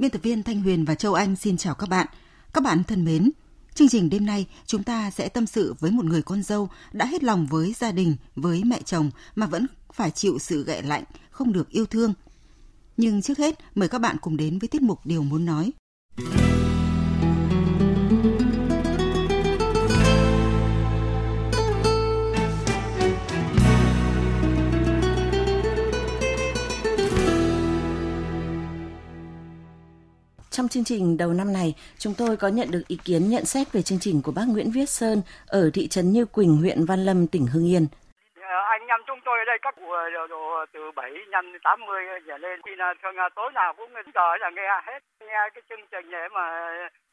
Biên tập viên Thanh Huyền và Châu Anh xin chào các bạn. Các bạn thân mến, chương trình đêm nay chúng ta sẽ tâm sự với một người con dâu đã hết lòng với gia đình, với mẹ chồng mà vẫn phải chịu sự ghẹ lạnh, không được yêu thương. Nhưng trước hết, mời các bạn cùng đến với tiết mục Điều muốn nói. Trong chương trình đầu năm này, chúng tôi có nhận được ý kiến nhận xét về chương trình của bác Nguyễn Viết Sơn ở thị trấn Như Quỳnh, huyện Văn Lâm, tỉnh Hưng Yên. Ờ, anh em chúng tôi ở đây các cụ ờ, từ 7 năm 80 trở lên. Thì là thường là tối nào cũng giờ là nghe hết nghe cái chương trình này mà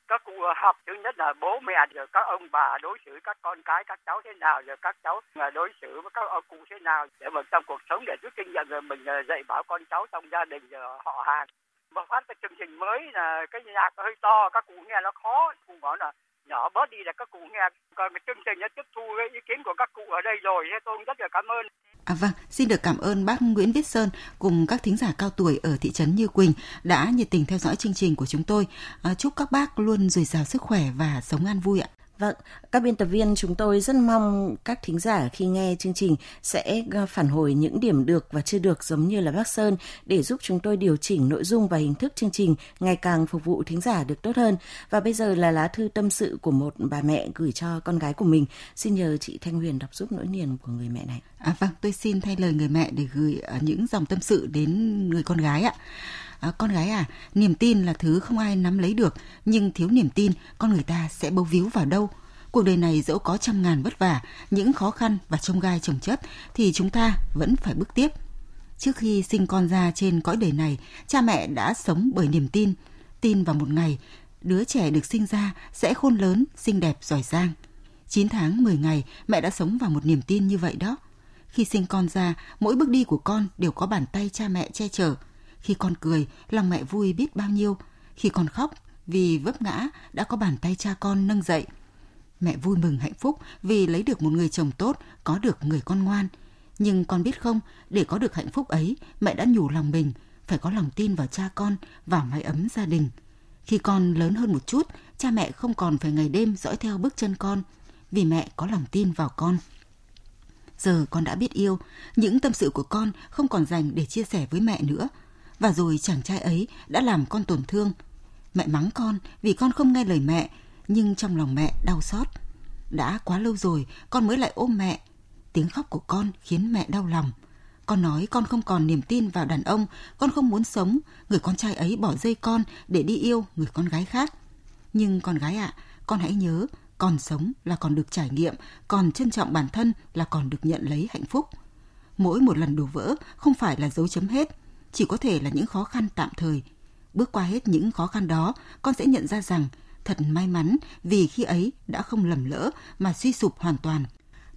các cụ ờ, học. Thứ nhất là bố mẹ rồi các ông bà đối xử các con cái các cháu thế nào rồi các cháu đối xử với các ông cụ thế nào để mà trong cuộc sống để rút kinh nghiệm rồi mình dạy bảo con cháu trong gia đình rồi họ hàng mà phát cái chương trình mới là cái nhạc hơi to các cụ nghe nó khó cụ bảo là nhỏ bớt đi là các cụ nghe còn cái chương trình nó tiếp thu cái ý kiến của các cụ ở đây rồi thế tôi rất là cảm ơn À vâng, xin được cảm ơn bác Nguyễn Viết Sơn cùng các thính giả cao tuổi ở thị trấn Như Quỳnh đã nhiệt tình theo dõi chương trình của chúng tôi. À, chúc các bác luôn dồi dào sức khỏe và sống an vui ạ. Vâng, các biên tập viên chúng tôi rất mong các thính giả khi nghe chương trình sẽ ờ, phản hồi những điểm được và chưa được giống như là bác Sơn để giúp chúng tôi điều chỉnh nội dung và hình thức chương trình ngày càng phục vụ thính giả được tốt hơn. Và bây giờ là lá thư tâm sự của một bà mẹ gửi cho con gái của mình. Xin nhờ chị Thanh Huyền đọc giúp nỗi niềm của người mẹ này. À vâng, tôi xin thay lời người mẹ để gửi ờ, những dòng tâm sự đến người con gái ạ. À, con gái à, niềm tin là thứ không ai nắm lấy được, nhưng thiếu niềm tin, con người ta sẽ bấu víu vào đâu. Cuộc đời này dẫu có trăm ngàn vất vả, những khó khăn và trông gai trồng chất, thì chúng ta vẫn phải bước tiếp. Trước khi sinh con ra trên cõi đời này, cha mẹ đã sống bởi niềm tin, tin vào một ngày, đứa trẻ được sinh ra sẽ khôn lớn, xinh đẹp, giỏi giang. 9 tháng 10 ngày, mẹ đã sống vào một niềm tin như vậy đó. Khi sinh con ra, mỗi bước đi của con đều có bàn tay cha mẹ che chở – khi con cười, lòng mẹ vui biết bao nhiêu. Khi con khóc, vì vấp ngã, đã có bàn tay cha con nâng dậy. Mẹ vui mừng hạnh phúc vì lấy được một người chồng tốt, có được người con ngoan. Nhưng con biết không, để có được hạnh phúc ấy, mẹ đã nhủ lòng mình, phải có lòng tin vào cha con, vào mái ấm gia đình. Khi con lớn hơn một chút, cha mẹ không còn phải ngày đêm dõi theo bước chân con, vì mẹ có lòng tin vào con. Giờ con đã biết yêu, những tâm sự của con không còn dành để chia sẻ với mẹ nữa, và rồi chàng trai ấy đã làm con tổn thương. Mẹ mắng con vì con không nghe lời mẹ, nhưng trong lòng mẹ đau xót. Đã quá lâu rồi, con mới lại ôm mẹ. Tiếng khóc của con khiến mẹ đau lòng. Con nói con không còn niềm tin vào đàn ông, con không muốn sống, người con trai ấy bỏ rơi con để đi yêu người con gái khác. Nhưng con gái ạ, à, con hãy nhớ, còn sống là còn được trải nghiệm, còn trân trọng bản thân là còn được nhận lấy hạnh phúc. Mỗi một lần đổ vỡ không phải là dấu chấm hết, chỉ có thể là những khó khăn tạm thời. Bước qua hết những khó khăn đó, con sẽ nhận ra rằng thật may mắn vì khi ấy đã không lầm lỡ mà suy sụp hoàn toàn.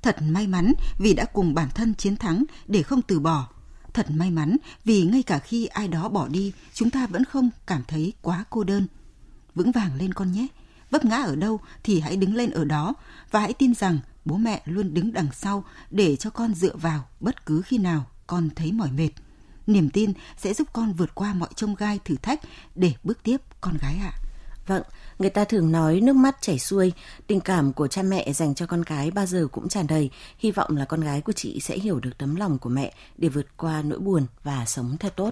Thật may mắn vì đã cùng bản thân chiến thắng để không từ bỏ. Thật may mắn vì ngay cả khi ai đó bỏ đi, chúng ta vẫn không cảm thấy quá cô đơn. Vững vàng lên con nhé. Vấp ngã ở đâu thì hãy đứng lên ở đó và hãy tin rằng bố mẹ luôn đứng đằng sau để cho con dựa vào bất cứ khi nào con thấy mỏi mệt niềm tin sẽ giúp con vượt qua mọi trông gai thử thách để bước tiếp con gái ạ. À. Vâng, người ta thường nói nước mắt chảy xuôi, tình cảm của cha mẹ dành cho con gái bao giờ cũng tràn đầy. Hy vọng là con gái của chị sẽ hiểu được tấm lòng của mẹ để vượt qua nỗi buồn và sống thật tốt.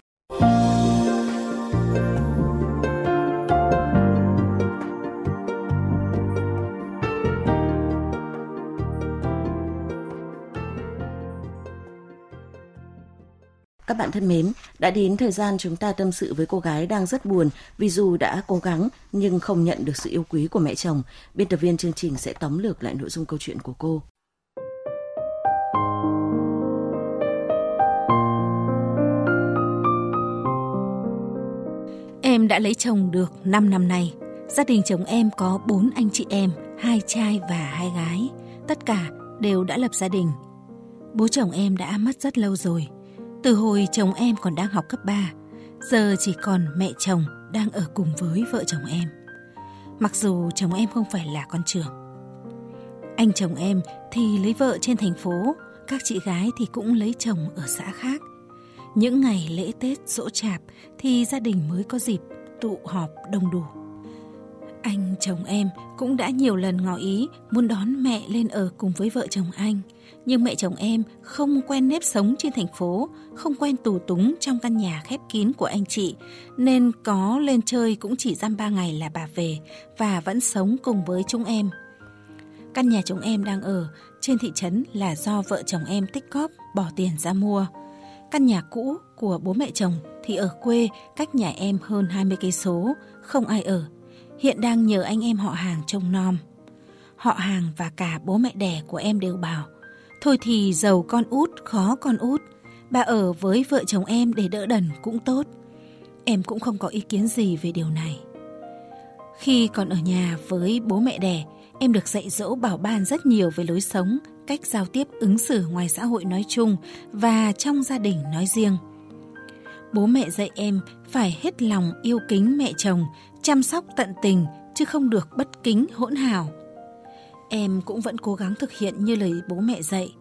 Các bạn thân mến, đã đến thời gian chúng ta tâm sự với cô gái đang rất buồn vì dù đã cố gắng nhưng không nhận được sự yêu quý của mẹ chồng. Biên tập viên chương trình sẽ tóm lược lại nội dung câu chuyện của cô. Em đã lấy chồng được 5 năm nay. Gia đình chồng em có 4 anh chị em, hai trai và hai gái. Tất cả đều đã lập gia đình. Bố chồng em đã mất rất lâu rồi, từ hồi chồng em còn đang học cấp 3, giờ chỉ còn mẹ chồng đang ở cùng với vợ chồng em. Mặc dù chồng em không phải là con trưởng. Anh chồng em thì lấy vợ trên thành phố, các chị gái thì cũng lấy chồng ở xã khác. Những ngày lễ Tết dỗ chạp thì gia đình mới có dịp tụ họp đông đủ. Anh chồng em cũng đã nhiều lần ngỏ ý muốn đón mẹ lên ở cùng với vợ chồng anh. Nhưng mẹ chồng em không quen nếp sống trên thành phố, không quen tù túng trong căn nhà khép kín của anh chị, nên có lên chơi cũng chỉ dăm ba ngày là bà về và vẫn sống cùng với chúng em. Căn nhà chúng em đang ở trên thị trấn là do vợ chồng em tích cóp bỏ tiền ra mua. Căn nhà cũ của bố mẹ chồng thì ở quê cách nhà em hơn 20 cây số, không ai ở. Hiện đang nhờ anh em họ hàng trông nom. Họ hàng và cả bố mẹ đẻ của em đều bảo Thôi thì giàu con út, khó con út. Bà ở với vợ chồng em để đỡ đần cũng tốt. Em cũng không có ý kiến gì về điều này. Khi còn ở nhà với bố mẹ đẻ, em được dạy dỗ bảo ban rất nhiều về lối sống, cách giao tiếp ứng xử ngoài xã hội nói chung và trong gia đình nói riêng. Bố mẹ dạy em phải hết lòng yêu kính mẹ chồng, chăm sóc tận tình chứ không được bất kính hỗn hào. Em cũng vẫn cố gắng thực hiện như lời bố mẹ dạy.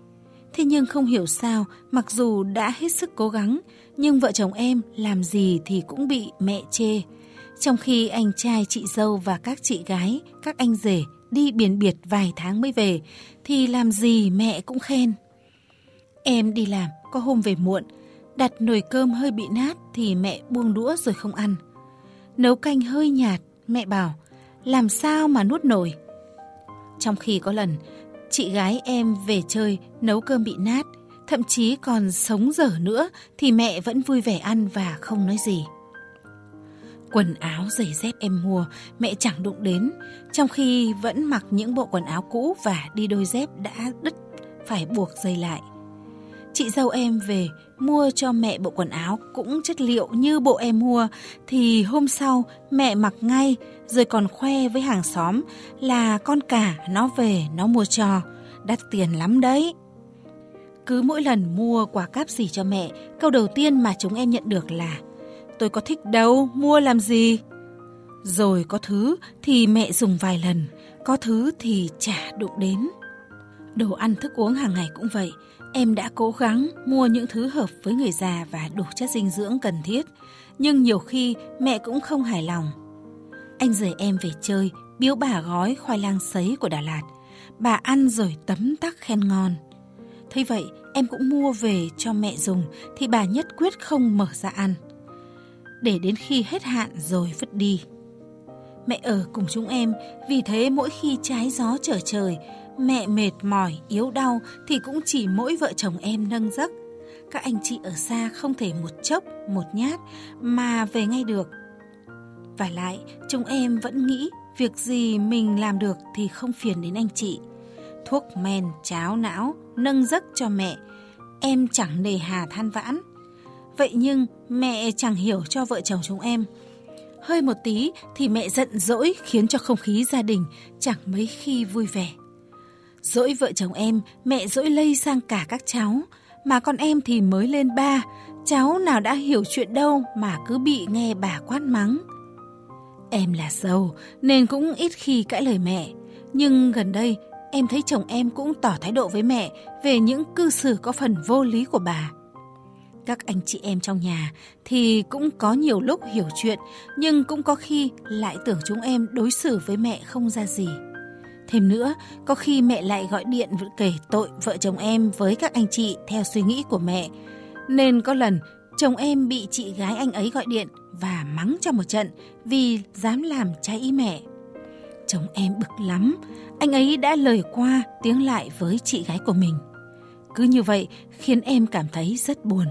Thế nhưng không hiểu sao, mặc dù đã hết sức cố gắng, nhưng vợ chồng em làm gì thì cũng bị mẹ chê. Trong khi anh trai, chị dâu và các chị gái, các anh rể đi biển biệt vài tháng mới về, thì làm gì mẹ cũng khen. Em đi làm, có hôm về muộn, đặt nồi cơm hơi bị nát thì mẹ buông đũa rồi không ăn. Nấu canh hơi nhạt, mẹ bảo, làm sao mà nuốt nổi. Trong khi có lần, chị gái em về chơi nấu cơm bị nát, thậm chí còn sống dở nữa thì mẹ vẫn vui vẻ ăn và không nói gì. Quần áo giày dép em mua mẹ chẳng đụng đến, trong khi vẫn mặc những bộ quần áo cũ và đi đôi dép đã đứt phải buộc dây lại. Chị dâu em về mua cho mẹ bộ quần áo cũng chất liệu như bộ em mua thì hôm sau mẹ mặc ngay rồi còn khoe với hàng xóm là con cả nó về nó mua cho, đắt tiền lắm đấy. Cứ mỗi lần mua quà cáp gì cho mẹ, câu đầu tiên mà chúng em nhận được là Tôi có thích đâu, mua làm gì? Rồi có thứ thì mẹ dùng vài lần, có thứ thì chả đụng đến. Đồ ăn thức uống hàng ngày cũng vậy, em đã cố gắng mua những thứ hợp với người già và đủ chất dinh dưỡng cần thiết, nhưng nhiều khi mẹ cũng không hài lòng. Anh rời em về chơi, biếu bà gói khoai lang sấy của Đà Lạt. Bà ăn rồi tấm tắc khen ngon. Thế vậy, em cũng mua về cho mẹ dùng thì bà nhất quyết không mở ra ăn. Để đến khi hết hạn rồi vứt đi. Mẹ ở cùng chúng em, vì thế mỗi khi trái gió trở trời, mẹ mệt mỏi, yếu đau thì cũng chỉ mỗi vợ chồng em nâng giấc. Các anh chị ở xa không thể một chốc, một nhát mà về ngay được. Và lại, chúng em vẫn nghĩ việc gì mình làm được thì không phiền đến anh chị. Thuốc men, cháo não, nâng giấc cho mẹ, em chẳng nề hà than vãn. Vậy nhưng mẹ chẳng hiểu cho vợ chồng chúng em. Hơi một tí thì mẹ giận dỗi khiến cho không khí gia đình chẳng mấy khi vui vẻ. Dỗi vợ chồng em, mẹ dỗi lây sang cả các cháu, mà con em thì mới lên ba, cháu nào đã hiểu chuyện đâu mà cứ bị nghe bà quát mắng. Em là giàu nên cũng ít khi cãi lời mẹ, nhưng gần đây em thấy chồng em cũng tỏ thái độ với mẹ về những cư xử có phần vô lý của bà. Các anh chị em trong nhà thì cũng có nhiều lúc hiểu chuyện, nhưng cũng có khi lại tưởng chúng em đối xử với mẹ không ra gì. Thêm nữa, có khi mẹ lại gọi điện kể tội vợ chồng em với các anh chị theo suy nghĩ của mẹ. Nên có lần chồng em bị chị gái anh ấy gọi điện và mắng cho một trận vì dám làm trái ý mẹ. Chồng em bực lắm, anh ấy đã lời qua tiếng lại với chị gái của mình. Cứ như vậy khiến em cảm thấy rất buồn.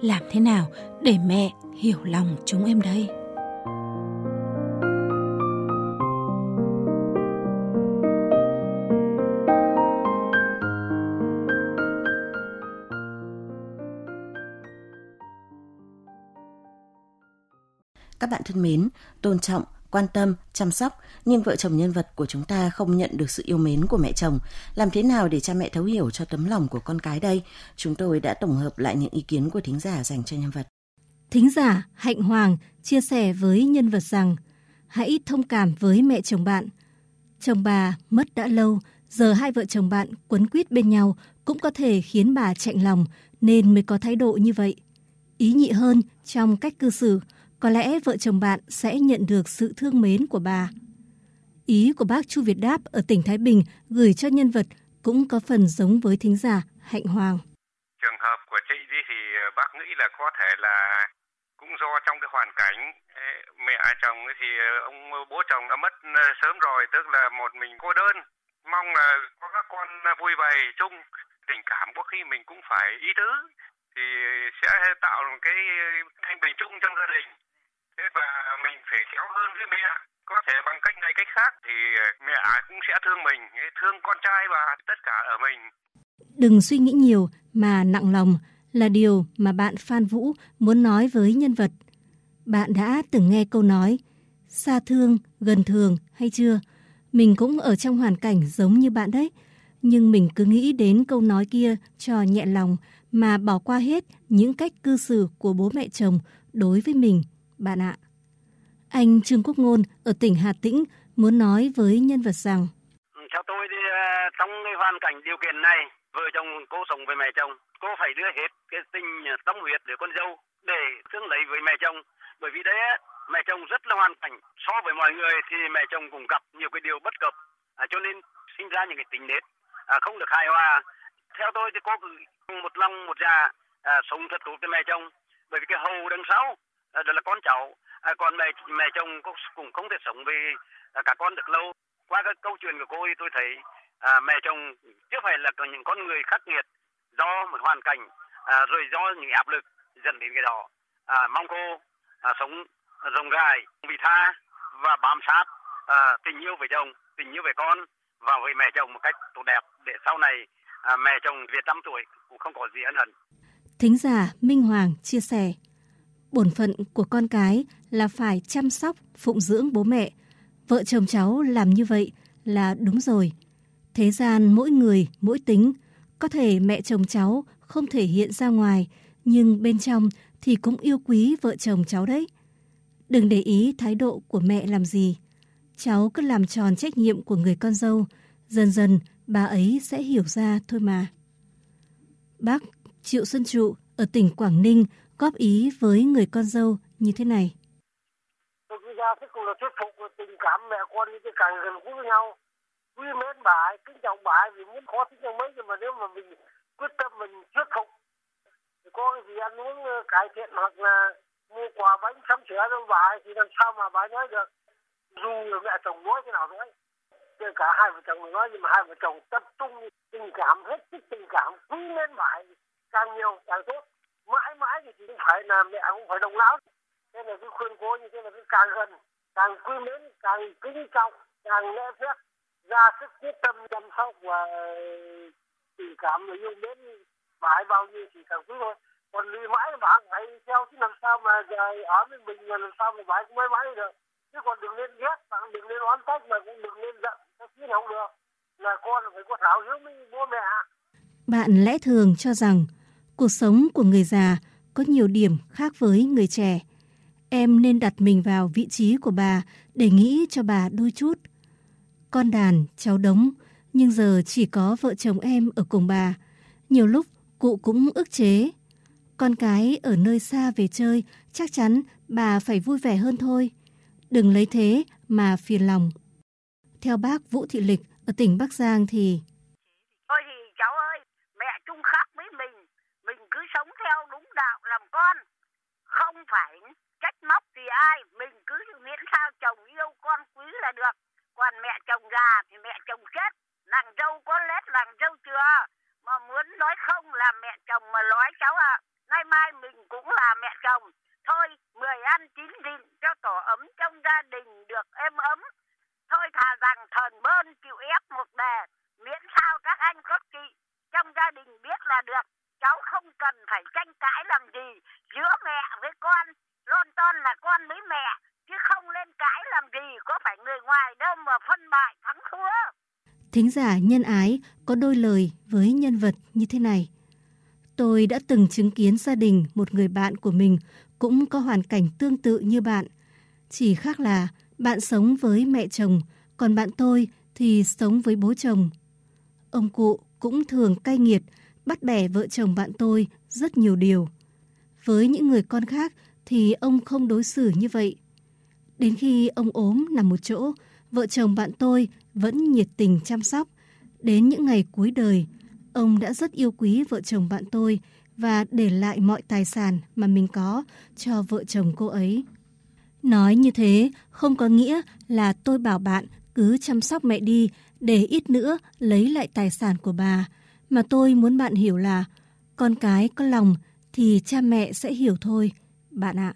Làm thế nào để mẹ hiểu lòng chúng em đây? Bạn thân mến, tôn trọng, quan tâm, chăm sóc, nhưng vợ chồng nhân vật của chúng ta không nhận được sự yêu mến của mẹ chồng. Làm thế nào để cha mẹ thấu hiểu cho tấm lòng của con cái đây? Chúng tôi đã tổng hợp lại những ý kiến của thính giả dành cho nhân vật. Thính giả Hạnh Hoàng chia sẻ với nhân vật rằng hãy thông cảm với mẹ chồng bạn. Chồng bà mất đã lâu, giờ hai vợ chồng bạn quấn quýt bên nhau cũng có thể khiến bà chạnh lòng nên mới có thái độ như vậy. Ý nhị hơn trong cách cư xử, có lẽ vợ chồng bạn sẽ nhận được sự thương mến của bà. Ý của bác Chu Việt Đáp ở tỉnh Thái Bình gửi cho nhân vật cũng có phần giống với thính giả Hạnh Hoàng. Trường hợp của chị đi thì bác nghĩ là có thể là cũng do trong cái hoàn cảnh mẹ chồng thì ông bố chồng đã mất sớm rồi, tức là một mình cô đơn mong là có các con vui vầy chung tình cảm có khi mình cũng phải ý tứ thì sẽ tạo một cái thanh bình chung trong gia đình thế và mình phải khéo hơn với mẹ có thể bằng cách này cách khác thì mẹ cũng sẽ thương mình thương con trai và tất cả ở mình đừng suy nghĩ nhiều mà nặng lòng là điều mà bạn Phan Vũ muốn nói với nhân vật. Bạn đã từng nghe câu nói xa thương, gần thường hay chưa? Mình cũng ở trong hoàn cảnh giống như bạn đấy, nhưng mình cứ nghĩ đến câu nói kia cho nhẹ lòng mà bỏ qua hết những cách cư xử của bố mẹ chồng đối với mình, bạn ạ. Anh Trương Quốc Ngôn ở tỉnh Hà Tĩnh muốn nói với nhân vật rằng. Ừ, theo tôi thì ờ, trong cái hoàn cảnh điều kiện này, vợ chồng cô sống với mẹ chồng, cô phải đưa hết cái tình ờ, tâm huyết để con dâu để thương lấy với mẹ chồng. Bởi vì đấy mẹ chồng rất là hoàn cảnh. So với mọi người thì mẹ chồng cũng gặp nhiều cái điều bất cập. À, cho nên sinh ra những cái tính nết à, không được hài hòa. Theo tôi thì cô cứ một lòng một dạ à, sống thật tốt với mẹ chồng. Bởi vì cái hầu đằng sau Ờ, đó là con cháu. À, còn mẹ mẹ chồng cũng cũng không thể sống với à, cả con được lâu. Qua cái câu chuyện của cô thì tôi thấy à, mẹ chồng chưa phải là những con người khắc nghiệt do một hoàn cảnh à, rồi do những áp lực dẫn đến cái đó. À, mong cô à, sống rộng rãi vị tha và bám sát à, tình yêu với chồng tình yêu với con và với mẹ chồng một cách tốt đẹp để sau này à, mẹ chồng về trăm tuổi cũng không có gì ân hận. Thính giả Minh Hoàng chia sẻ bổn phận của con cái là phải chăm sóc, phụng dưỡng bố mẹ vợ chồng cháu làm như vậy là đúng rồi thế gian mỗi người, mỗi tính có thể mẹ chồng cháu không thể hiện ra ngoài, nhưng bên trong thì cũng yêu quý vợ chồng cháu đấy Đừng để ý thái độ của mẹ làm gì. Cháu cứ làm tròn trách nhiệm của người con dâu. Dần dần, bà ấy sẽ hiểu ra thôi mà. Bác Triệu Xuân Trụ ở tỉnh Quảng Ninh góp ý với người con dâu như thế này. Tôi cứ ra thế cùng là thuyết phục tình cảm mẹ con như càng gần gũi với nhau. Quý mến bà ấy, kính trọng bà ấy vì muốn khó thích nhau mấy nhưng mà nếu mà mình quyết tâm mình thuyết phục thì có cái gì ăn uống ờ, cải thiện hoặc là mua quà bánh sắm sửa cho bà ấy thì làm sao mà bà ấy nói được dù là mẹ chồng nói thế nào nữa kể cả hai vợ chồng nói nhưng mà hai vợ chồng tập trung tình cảm hết sức tình cảm quý mến bà ấy càng nhiều càng tốt mãi mãi thì cũng phải là mẹ cũng phải đồng lão. Thế là cứ khuyên cố như thế là cứ càng gần, càng quý mến, càng kính trọng, càng lễ phép, ra sức quyết tâm chăm sóc và ờ, tình cảm người yêu mến bà ấy bao nhiêu thì càng quý thôi còn vì mãi bà phải theo, chứ làm sao mà giờ ở với mình làm sao mà bà cũng mãi mãi được. Chứ còn đừng nên ghét bạn đừng nên oán trách mà cũng đừng nên giận cái chứ không được. Là con phải có thảo hiếu với bố mẹ. Bạn lẽ thường cho rằng cuộc sống của người già có nhiều điểm khác với người trẻ em nên đặt mình vào vị trí của bà để nghĩ cho bà đôi chút con đàn cháu đống nhưng giờ chỉ có vợ chồng em ở cùng bà nhiều lúc cụ cũng ức chế con cái ở nơi xa về chơi, chắc chắn bà phải vui vẻ hơn thôi. Đừng lấy thế mà phiền lòng. Theo bác Vũ Thị Lịch ở tỉnh Bắc Giang thì... Thôi thì cháu ơi, mẹ chung khác với mình. Mình cứ sống theo đúng đạo làm con. Không phải trách móc gì ai. Mình cứ miễn sao chồng yêu con quý là được. Còn mẹ chồng già thì mẹ chồng chết. Nàng dâu có lết nàng dâu chưa? Mà muốn nói không là mẹ chồng mà nói cháu ạ. À nay mai mình cũng là mẹ chồng thôi mười ăn chín nhịn cho tổ ấm trong gia đình được êm ấm thôi thà rằng thần bơn chịu ép một đề miễn sao các anh các chị trong gia đình biết là được cháu không cần phải tranh cãi làm gì giữa mẹ với con lon ton là con với mẹ Thính giả nhân ái có đôi lời với nhân vật như thế này. Tôi đã từng chứng kiến gia đình một người bạn của mình cũng có hoàn cảnh tương tự như bạn. Chỉ khác là bạn sống với mẹ chồng, còn bạn tôi thì sống với bố chồng. Ông cụ cũng thường cay nghiệt, bắt bẻ vợ chồng bạn tôi rất nhiều điều. Với những người con khác thì ông không đối xử như vậy. Đến khi ông ốm nằm một chỗ, vợ chồng bạn tôi vẫn nhiệt tình chăm sóc. Đến những ngày cuối đời, ông đã rất yêu quý vợ chồng bạn tôi và để lại mọi tài sản mà mình có cho vợ chồng cô ấy. Nói như thế không có nghĩa là tôi bảo bạn cứ chăm sóc mẹ đi để ít nữa lấy lại tài sản của bà, mà tôi muốn bạn hiểu là con cái có lòng thì cha mẹ sẽ hiểu thôi, bạn ạ.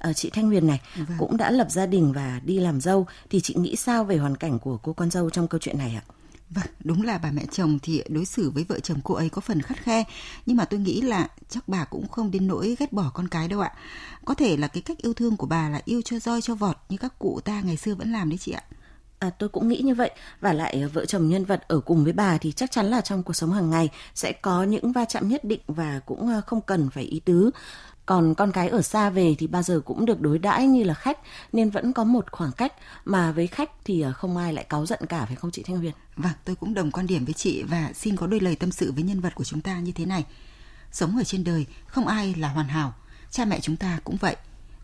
À, chị Thanh Huyền này vâng. cũng đã lập gia đình và đi làm dâu thì chị nghĩ sao về hoàn cảnh của cô con dâu trong câu chuyện này ạ? Vâng, đúng là bà mẹ chồng thì đối xử với vợ chồng cô ấy có phần khắt khe, nhưng mà tôi nghĩ là chắc bà cũng không đến nỗi ghét bỏ con cái đâu ạ. Có thể là cái cách yêu thương của bà là yêu cho roi cho vọt như các cụ ta ngày xưa vẫn làm đấy chị ạ. À, tôi cũng nghĩ như vậy và lại vợ chồng nhân vật ở cùng với bà thì chắc chắn là trong cuộc sống hàng ngày sẽ có những va chạm nhất định và cũng ờ, không cần phải ý tứ còn con cái ở xa về thì bao giờ cũng được đối đãi như là khách nên vẫn có một khoảng cách mà với khách thì à, không ai lại cáu giận cả phải không chị Thanh Huyền? Vâng, tôi cũng đồng quan điểm với chị và xin có đôi lời tâm sự với nhân vật của chúng ta như thế này. Sống ở trên đời không ai là hoàn hảo, cha mẹ chúng ta cũng vậy.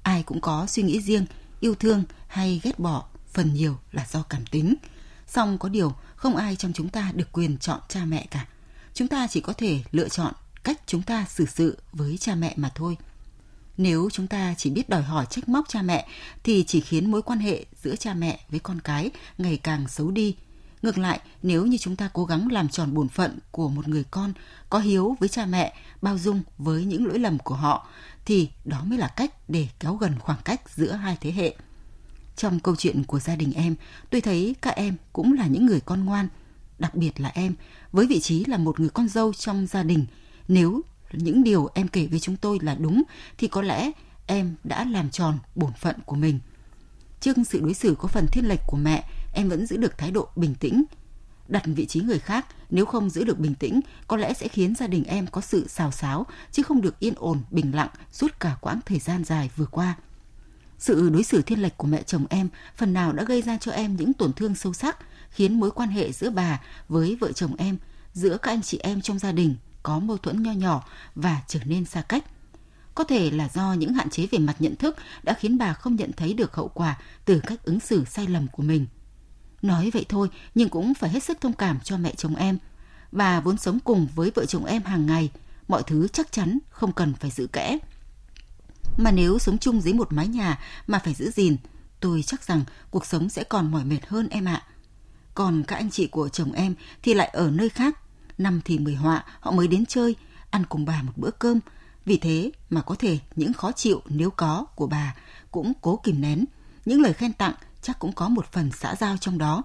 Ai cũng có suy nghĩ riêng, yêu thương hay ghét bỏ, phần nhiều là do cảm tính. Song có điều không ai trong chúng ta được quyền chọn cha mẹ cả. Chúng ta chỉ có thể lựa chọn cách chúng ta xử sự với cha mẹ mà thôi. Nếu chúng ta chỉ biết đòi hỏi trách móc cha mẹ thì chỉ khiến mối quan hệ giữa cha mẹ với con cái ngày càng xấu đi. Ngược lại, nếu như chúng ta cố gắng làm tròn bổn phận của một người con, có hiếu với cha mẹ, bao dung với những lỗi lầm của họ, thì đó mới là cách để kéo gần khoảng cách giữa hai thế hệ. Trong câu chuyện của gia đình em, tôi thấy các em cũng là những người con ngoan, đặc biệt là em, với vị trí là một người con dâu trong gia đình. Nếu những điều em kể với chúng tôi là đúng thì có lẽ em đã làm tròn bổn phận của mình. Trước sự đối xử có phần thiên lệch của mẹ, em vẫn giữ được thái độ bình tĩnh. Đặt vị trí người khác, nếu không giữ được bình tĩnh, có lẽ sẽ khiến gia đình em có sự xào xáo, chứ không được yên ổn, bình lặng suốt cả quãng thời gian dài vừa qua. Sự đối xử thiên lệch của mẹ chồng em phần nào đã gây ra cho em những tổn thương sâu sắc, khiến mối quan hệ giữa bà với vợ chồng em, giữa các anh chị em trong gia đình có mâu thuẫn nho nhỏ và trở nên xa cách. Có thể là do những hạn chế về mặt nhận thức đã khiến bà không nhận thấy được hậu quả từ cách ứng xử sai lầm của mình. Nói vậy thôi, nhưng cũng phải hết sức thông cảm cho mẹ chồng em. Bà vốn sống cùng với vợ chồng em hàng ngày, mọi thứ chắc chắn không cần phải giữ kẽ. Mà nếu sống chung dưới một mái nhà mà phải giữ gìn, tôi chắc rằng cuộc sống sẽ còn mỏi mệt hơn em ạ. Còn các anh chị của chồng em thì lại ở nơi khác năm thì mười họa họ mới đến chơi, ăn cùng bà một bữa cơm. Vì thế mà có thể những khó chịu nếu có của bà cũng cố kìm nén. Những lời khen tặng chắc cũng có một phần xã giao trong đó.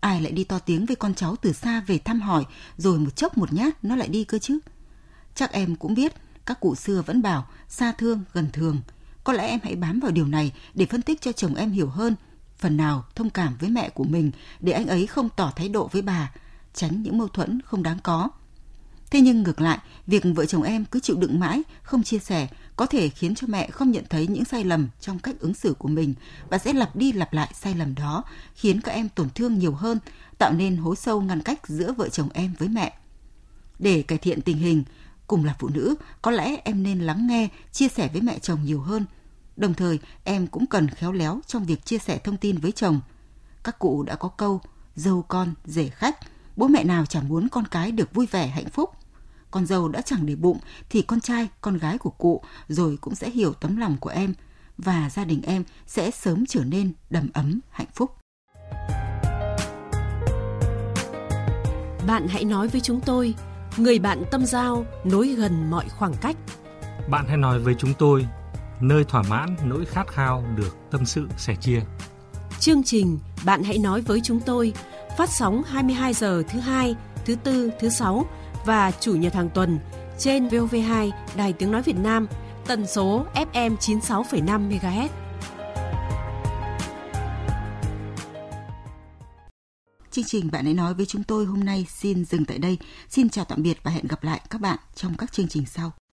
Ai lại đi to tiếng với con cháu từ xa về thăm hỏi rồi một chốc một nhát nó lại đi cơ chứ. Chắc em cũng biết các cụ xưa vẫn bảo xa thương gần thường. Có lẽ em hãy bám vào điều này để phân tích cho chồng em hiểu hơn phần nào thông cảm với mẹ của mình để anh ấy không tỏ thái độ với bà tránh những mâu thuẫn không đáng có. Thế nhưng ngược lại, việc vợ chồng em cứ chịu đựng mãi, không chia sẻ có thể khiến cho mẹ không nhận thấy những sai lầm trong cách ứng xử của mình và sẽ lặp đi lặp lại sai lầm đó, khiến các em tổn thương nhiều hơn, tạo nên hố sâu ngăn cách giữa vợ chồng em với mẹ. Để cải thiện tình hình, cùng là phụ nữ, có lẽ em nên lắng nghe, chia sẻ với mẹ chồng nhiều hơn. Đồng thời, em cũng cần khéo léo trong việc chia sẻ thông tin với chồng. Các cụ đã có câu, dâu con, rể khách, Bố mẹ nào chẳng muốn con cái được vui vẻ hạnh phúc. Con dâu đã chẳng để bụng thì con trai, con gái của cụ rồi cũng sẽ hiểu tấm lòng của em và gia đình em sẽ sớm trở nên đầm ấm hạnh phúc. Bạn hãy nói với chúng tôi, người bạn tâm giao nối gần mọi khoảng cách. Bạn hãy nói với chúng tôi, nơi thỏa mãn nỗi khát khao được tâm sự sẻ chia. Chương trình Bạn hãy nói với chúng tôi phát sóng 22 giờ thứ hai, thứ tư, thứ sáu và chủ nhật hàng tuần trên VOV2 Đài Tiếng Nói Việt Nam, tần số FM 96,5 MHz. Chương trình bạn hãy nói với chúng tôi hôm nay xin dừng tại đây. Xin chào tạm biệt và hẹn gặp lại các bạn trong các chương trình sau.